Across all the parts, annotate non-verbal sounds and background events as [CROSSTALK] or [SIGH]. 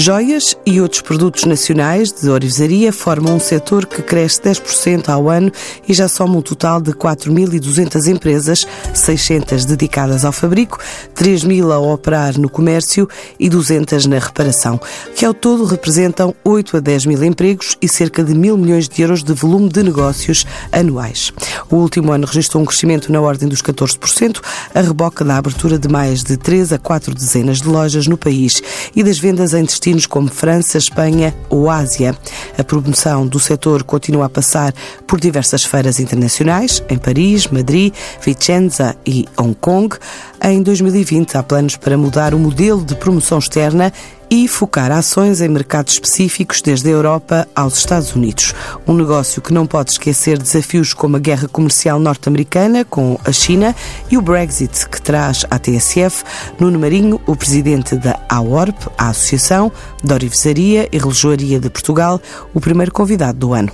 Joias e outros produtos nacionais de orivesaria formam um setor que cresce 10% ao ano e já soma um total de 4.200 empresas, 600 dedicadas ao fabrico, 3.000 a operar no comércio e 200 na reparação, que ao todo representam 8 a 10 mil empregos e cerca de mil milhões de euros de volume de negócios anuais. O último ano registrou um crescimento na ordem dos 14%, a reboca da abertura de mais de 3 a 4 dezenas de lojas no país e das vendas em destino destinos como França, Espanha ou Ásia. A promoção do setor continua a passar por diversas feiras internacionais, em Paris, Madrid, Vicenza e Hong Kong. Em 2020 há planos para mudar o modelo de promoção externa e focar ações em mercados específicos desde a Europa aos Estados Unidos. Um negócio que não pode esquecer desafios como a guerra comercial norte-americana com a China e o Brexit que traz à TSF. Nuno Marinho, o presidente da AORP, a Associação da Orivesaria e Relojoaria de Portugal, o primeiro convidado do ano.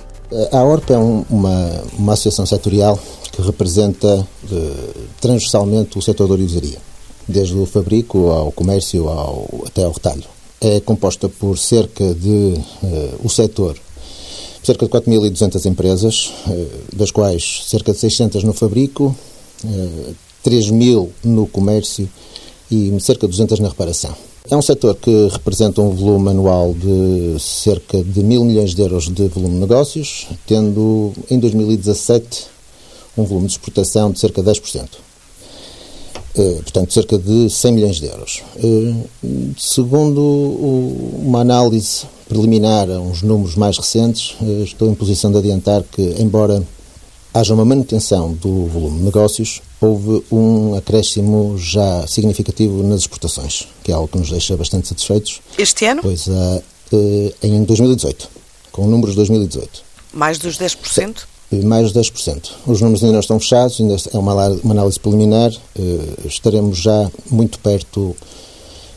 A AORP é um, uma, uma associação setorial que representa uh, transversalmente o setor da orivesaria, desde o fabrico ao comércio ao, até ao retalho é composta por cerca de uh, o setor cerca de 4.200 empresas, uh, das quais cerca de 600 no fabrico, uh, 3.000 no comércio e cerca de 200 na reparação. É um setor que representa um volume anual de cerca de mil milhões de euros de volume de negócios, tendo em 2017 um volume de exportação de cerca de 10%. Eh, portanto, cerca de 100 milhões de euros. Eh, segundo uma análise preliminar a uns números mais recentes, eh, estou em posição de adiantar que, embora haja uma manutenção do volume de negócios, houve um acréscimo já significativo nas exportações, que é algo que nos deixa bastante satisfeitos. Este ano? Pois, em 2018, com números de 2018. Mais dos 10%? Mais de 10%. Os números ainda não estão fechados, ainda é uma, uma análise preliminar, eh, estaremos já muito perto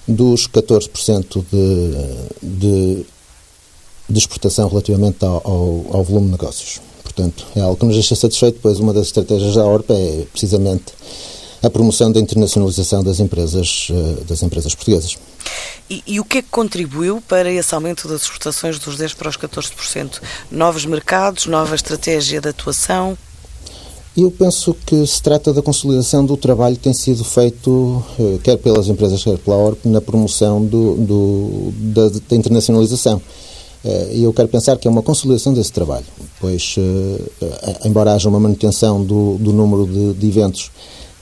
dos 14% de, de, de, exportação relativamente ao, ao, ao, volume de negócios. Portanto, é algo que nos deixa satisfeito, pois uma das estratégias da ORP é precisamente a promoção da internacionalização das empresas, eh, das empresas portuguesas. E, e, o que é que contribuiu para esse aumento das exportações dos 10% para os 14%? Novos mercados, nova estratégia de atuação? Eu penso que se trata da consolidação do trabalho que tem sido feito, eh, quer pelas empresas, quer pela ORP, na promoção do, do, da, da, internacionalização. Eh, e eu quero pensar que é uma consolidação desse trabalho, pois, embora haja uma manutenção do, do número de, de eventos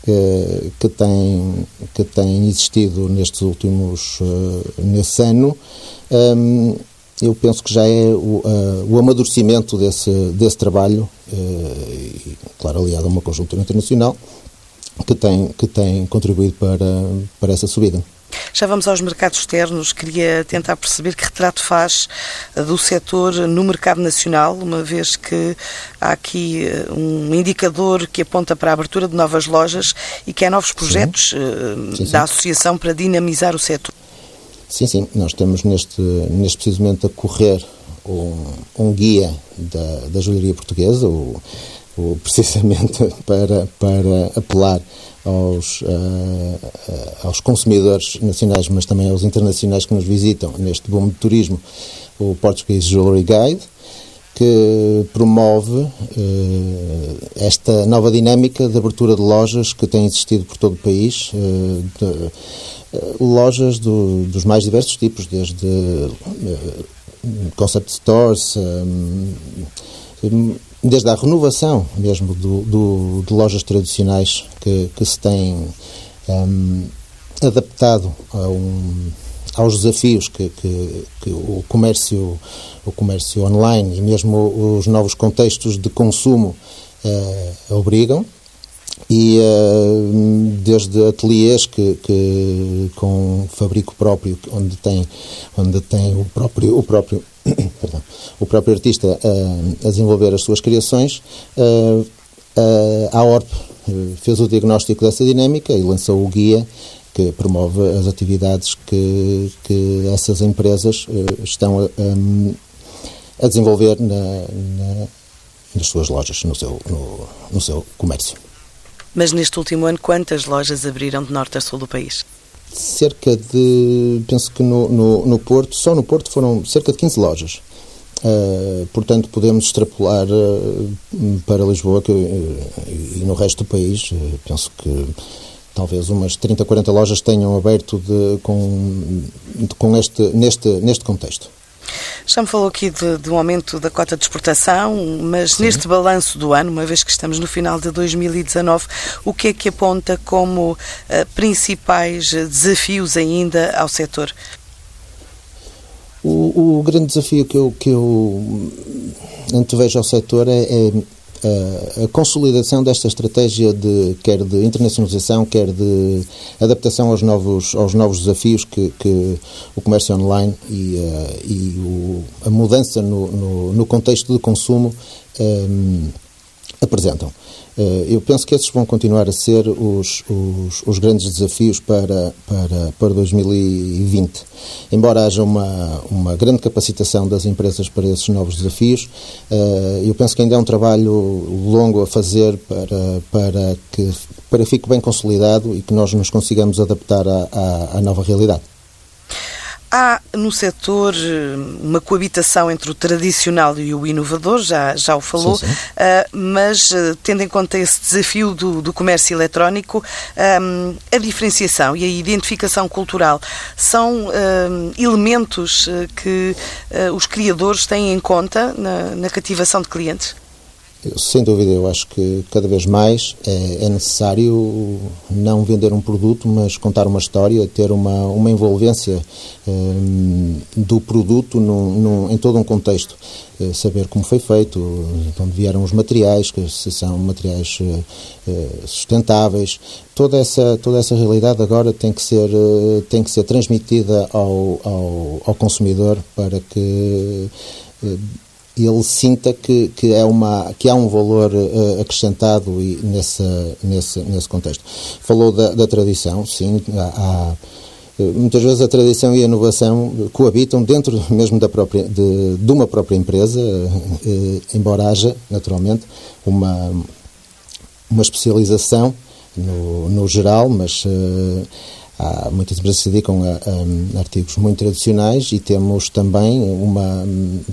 que, que, tem, que tem existido nestes últimos, uh, nesse ano, um, eu penso que já é o, uh, o amadurecimento desse, desse trabalho, uh, e, claro, aliado a uma conjuntura internacional, que tem, que tem contribuído para, para essa subida. Já vamos aos mercados externos. Queria tentar perceber que retrato faz eh, do setor no mercado nacional, uma vez que há aqui eh, um indicador que aponta para a abertura de novas lojas e que há novos projetos sim. Eh, sim, sim. da associação para dinamizar o setor. Sim, sim. Nós temos neste, neste precisamente a correr um, um guia da, da joalheria portuguesa, o, precisamente [LAUGHS] para, para apelar aos, uh, aos consumidores nacionais, mas também aos internacionais que nos visitam. Neste boom de turismo, o Portuguese Jewelry Guide, que promove uh, esta nova dinâmica de abertura de lojas que tem existido por todo o país, uh, de, lojas do, dos mais diversos tipos, desde concept stores, desde a renovação mesmo do, do, de lojas tradicionais que, que se têm um, adaptado um, aos desafios que, que, que, o comércio o comércio online e mesmo os novos contextos de consumo uh, obrigam e uh, desde ateliês que, que, com fabrico próprio onde tem onde tem o próprio o próprio [COUGHS] perdão, o próprio artista a, a, desenvolver as suas criações uh, uh, a ORP fez o diagnóstico dessa dinâmica e lançou o guia que promove as atividades que, que essas empresas estão a, a desenvolver na, na, nas suas lojas, no seu, no, no seu comércio. Mas neste último ano, quantas lojas abriram de norte a sul do país? cerca de, penso que no, no, no, Porto, só no Porto foram cerca de 15 lojas. Uh, portanto, podemos extrapolar uh, para Lisboa que, uh, e no resto do país, penso que talvez umas 30, 40 lojas tenham aberto de, com, de, com este, neste, neste contexto. Já me falou aqui de, de um aumento da cota de exportação, mas Sim. neste balanço do ano, uma vez que estamos no final de 2019, o que é que aponta como uh, principais desafios ainda ao setor? O, o, grande desafio que eu, que eu antevejo ao setor é, é a consolidação desta estratégia de quer de internacionalização, quer de adaptação aos novos, aos novos desafios que, que o comércio online e, uh, e o, a mudança no, no, no, contexto de consumo um, apresentam. Eh, eu penso que esses vão continuar a ser os, os, os, grandes desafios para, para, para 2020. Embora haja uma, uma grande capacitação das empresas para esses novos desafios, eh, eu penso que ainda é um trabalho longo a fazer para, para que para que fique bem consolidado e que nós nos consigamos adaptar à, à, à nova realidade. Há no setor eh, uma coabitação entre o tradicional e o inovador, já, já o falou, sim, sim. Uh, mas uh, tendo em conta esse desafio do, do comércio eletrónico, a diferenciação e a identificação cultural são elementos que os criadores têm em conta na, na cativação de clientes? Sem dúvida, eu acho que cada vez mais é, é, necessário não vender um produto, mas contar uma história, ter uma, uma envolvência um, do produto num, num, em todo um contexto. É, saber como foi feito, de onde vieram os materiais, que se são materiais é, sustentáveis. Toda essa, toda essa realidade agora tem que ser, tem que ser transmitida ao, ao, ao consumidor para que ele sinta que, que, é uma, que há um valor uh, acrescentado e nesse, nesse, nesse contexto. Falou da, da tradição, sim, há, há, eh, muitas vezes a tradição e a inovação coabitam dentro [LAUGHS] mesmo da própria, de, de uma própria empresa, uh, embora haja, naturalmente, uma, uma especialização no, no geral, mas uh, Há muitas empresas se dedicam a, a, artigos muito tradicionais e temos também uma.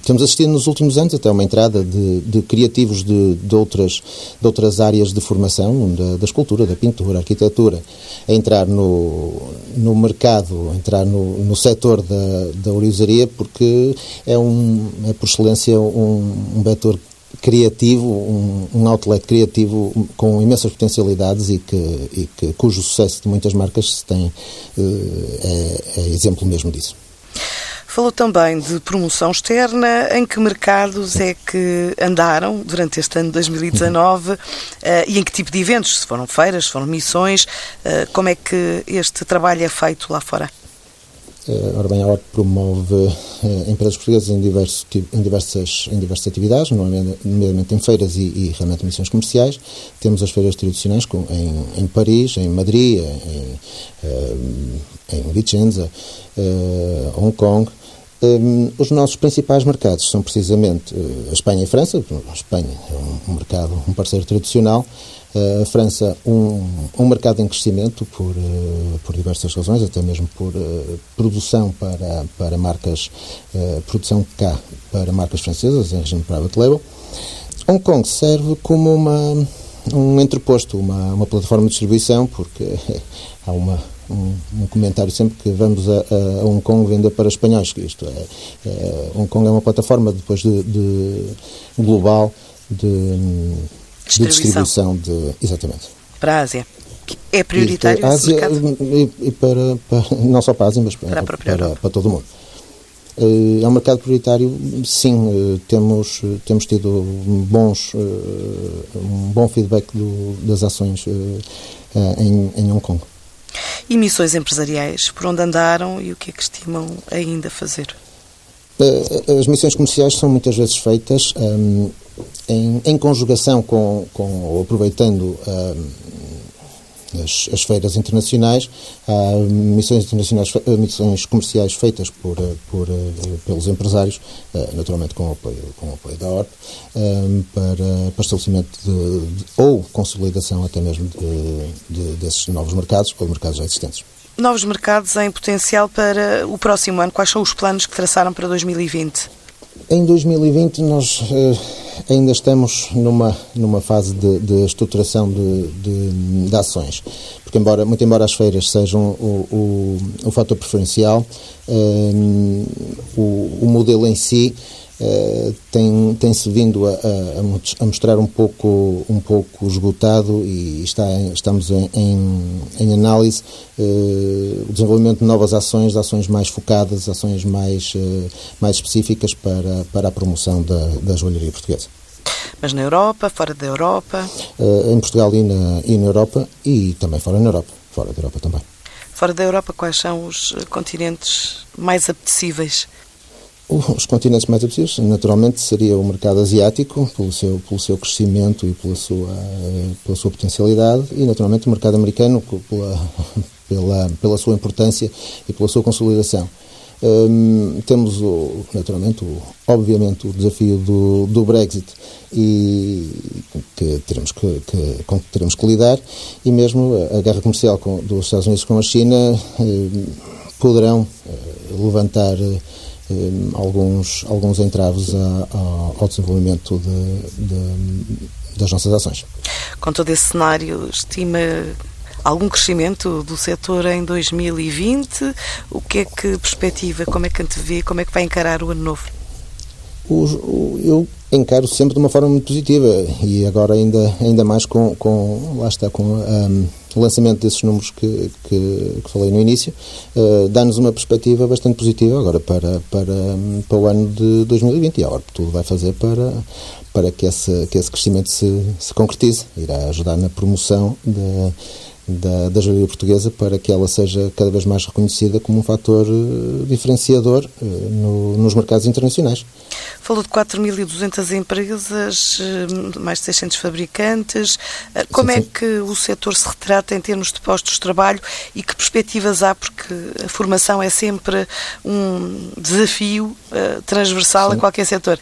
Temos assistido nos últimos anos até uma entrada de, de criativos de, de, outras, de outras áreas de formação, da, da escultura, da pintura, arquitetura, a entrar no, no mercado, a entrar no, no setor da, da orizaria, porque é, um, é por excelência um, um vetor criativo, um, um, outlet criativo com imensas potencialidades e, que, e que, cujo sucesso de muitas marcas se tem, eh, é, é exemplo mesmo disso. Falou também de promoção externa. Em que mercados é que andaram durante este ano de 2019 uh, eh, e em que tipo de eventos? Se foram feiras, se foram missões? Uh, como é que este trabalho é feito lá fora? Uh, ora bem, a ORT promove uh, empresas portuguesas em, diversos, em, diversas, em diversas atividades, nomeadamente em feiras e, e realmente missões comerciais. Temos as feiras tradicionais com, em, em Paris, em Madrid, em, em Vicenza, Hong Kong. Um, os nossos principais mercados são precisamente a Espanha e a França. A Espanha é um mercado, um parceiro tradicional. A França, um, um mercado em crescimento por, uh, por diversas razões, até mesmo por uh, produção para, para marcas, uh, produção cá para marcas francesas, em regime private label. Hong Kong serve como uma, um entreposto, uma, uma plataforma de distribuição, porque [LAUGHS] há uma, um, um, comentário sempre que vamos a, a, Hong Kong vender para espanhóis, que isto é, é Hong Kong é uma plataforma depois de, de global de distribuição. de distribuição de. Exatamente. Para a Ásia. É prioritário e, Ásia, e, e para, para, não só para a Ásia, mas para, para, para, para todo o mundo. Eh, é um mercado prioritário, sim, eh, temos, temos tido bons, eh, um bom feedback do, das ações em, em Hong Kong. E missões empresariais, por onde andaram e o que é que estimam ainda fazer? As missões comerciais são muitas vezes feitas um, em, em, conjugação com, com ou aproveitando as, as, feiras internacionais, há missões internacionais, missões comerciais feitas por, por, pelos empresários, naturalmente com o apoio, com o apoio da ORP, para, para estabelecimento de, de, ou consolidação até mesmo de, de, desses novos mercados ou mercados já existentes. Novos mercados em potencial para o próximo ano. Quais são os planos que traçaram para 2020? Em 2020 nós eh, ainda estamos numa, numa fase de, de estruturação de, de, de, ações, porque embora, muito embora as feiras sejam o, o, o fator preferencial, eh, o, o modelo em si eh, tem, tem-se vindo a, a, a, mostrar um pouco, um pouco esgotado e está, estamos em, em, em análise uh, o desenvolvimento de novas ações, ações mais focadas, ações mais, uh, mais específicas para, para a promoção da, da joalheria portuguesa. Mas na Europa, fora da Europa? em Portugal e na, e na Europa e também fora da Europa, fora da Europa também. Fora da Europa, quais são os continentes mais apetecíveis os continentes mais apetecíveis, naturalmente, seria o mercado asiático, pelo seu, pelo seu crescimento e pela sua, pela sua potencialidade, e, naturalmente, o mercado americano, pela, [LAUGHS] pela, pela sua importância e pela sua consolidação. Um, temos, o, naturalmente, o, obviamente, o desafio do, do Brexit e que teremos que, que, com que teremos que lidar, e mesmo a guerra comercial com, dos Estados Unidos com a China um, poderão uh, levantar. Uh, eh, alguns, alguns entraves a, a, ao desenvolvimento de, de, das nossas ações. Com todo esse cenário, estima algum crescimento do setor em 2020? O que é que perspectiva, como é que antevê, como é que vai encarar o ano novo? Eu encaro sempre de uma forma muito positiva e agora ainda, ainda mais com, com lá está, com um, o lançamento desses números que, que, que falei no início, uh, dá-nos uma perspectiva bastante positiva agora para, para, para o ano de 2020 e a ORP tudo vai fazer para, para que, esse, que esse crescimento se, se concretize, irá ajudar na promoção de da, da joalheria portuguesa para que ela seja cada vez mais reconhecida como um fator uh, diferenciador uh, no, nos mercados internacionais. Falou de 4.200 empresas, uh, mais de 600 fabricantes. Como sim, é sim. é que o setor se retrata em termos de postos de trabalho e que perspectivas há? Porque a formação é sempre um desafio transversal sim. a qualquer setor.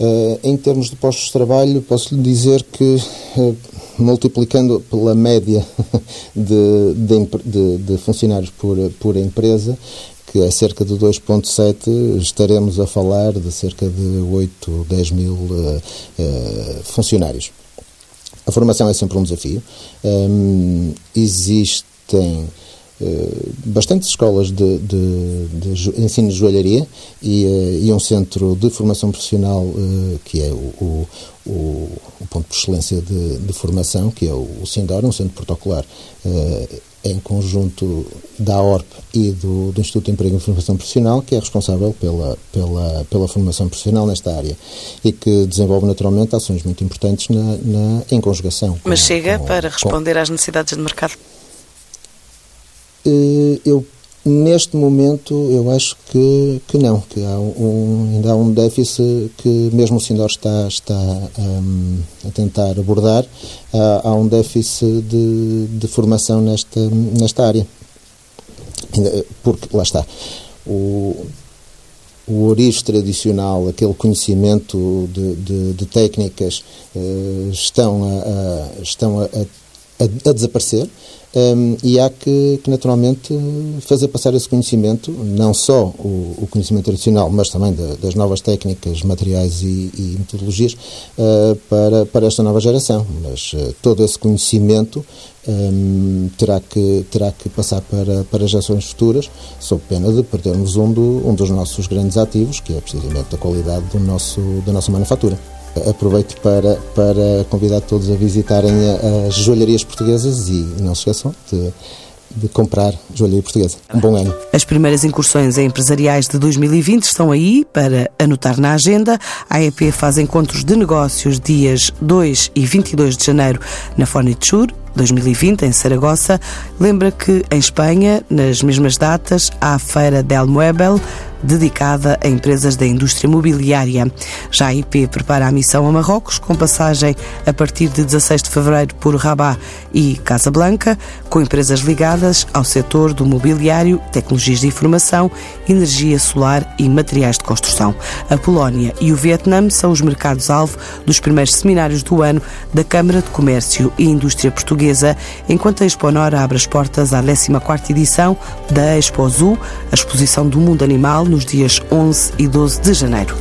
Uh, em termos de postos de trabalho, posso lhe dizer que, uh, multiplicando pela média [LAUGHS] de, de, de, funcionários por, por empresa, que é cerca de 2,7, estaremos a falar de cerca de 8, 10 mil uh, funcionários. A formação é sempre um desafio. Um, existem eh, bastantes escolas de, de, de, ensino de joalharia e, eh, e, um centro de formação profissional eh, que é o, o, o, o ponto de excelência de, de, formação, que é o, o SINDOR, um centro protocolar em conjunto da ORP e do, do, Instituto de Emprego e Formação Profissional, que é responsável pela, pela, pela formação profissional nesta área e que desenvolve naturalmente ações muito importantes na, na em conjugação. Mas com, chega com, para responder com... às necessidades de mercado? Eh, eu neste momento eu acho que, que não, que há um, ainda há um déficit que mesmo o Sindor está, está um, a tentar abordar, há, há, um déficit de, de formação nesta, nesta área. Porque, lá está, o, o oriço tradicional, aquele conhecimento de, de, de técnicas uh, estão, a, a estão a, a, a desaparecer um, e há que, que, naturalmente, fazer passar esse conhecimento, não só o, o conhecimento tradicional, mas também das novas técnicas, materiais e, e metodologias, uh, para, para esta nova geração. Mas uh, todo esse conhecimento um, terá, que, terá que passar para, para gerações futuras, sob pena de perdermos um, do, um dos nossos grandes ativos, que é precisamente a qualidade do nosso, da nossa manufatura aproveito para, para convidar todos a visitarem as joalharias portuguesas e não se esqueçam de de comprar joalheria portuguesa. Um bom ano. As primeiras incursões empresariais de 2020 estão aí para anotar na agenda. A EP faz encontros de negócios dias 2 e 22 de janeiro na Forniture 2020 em Saragossa. Lembra que em Espanha, nas mesmas datas, há a Feira del Muebel dedicada a empresas da indústria mobiliária. Já a IP prepara a missão a Marrocos, com passagem a partir de 16 de fevereiro por Rabat e Casablanca, com empresas ligadas ao setor do mobiliário, tecnologias de informação, energia solar e materiais de construção. A Polónia e o Vietnã são os mercados-alvo dos primeiros seminários do ano da Câmara de Comércio e Indústria Portuguesa, enquanto a Exponor abre as portas à 14ª edição da Expo Zoo, a exposição do mundo animal, nos dias 11 e 12 de janeiro.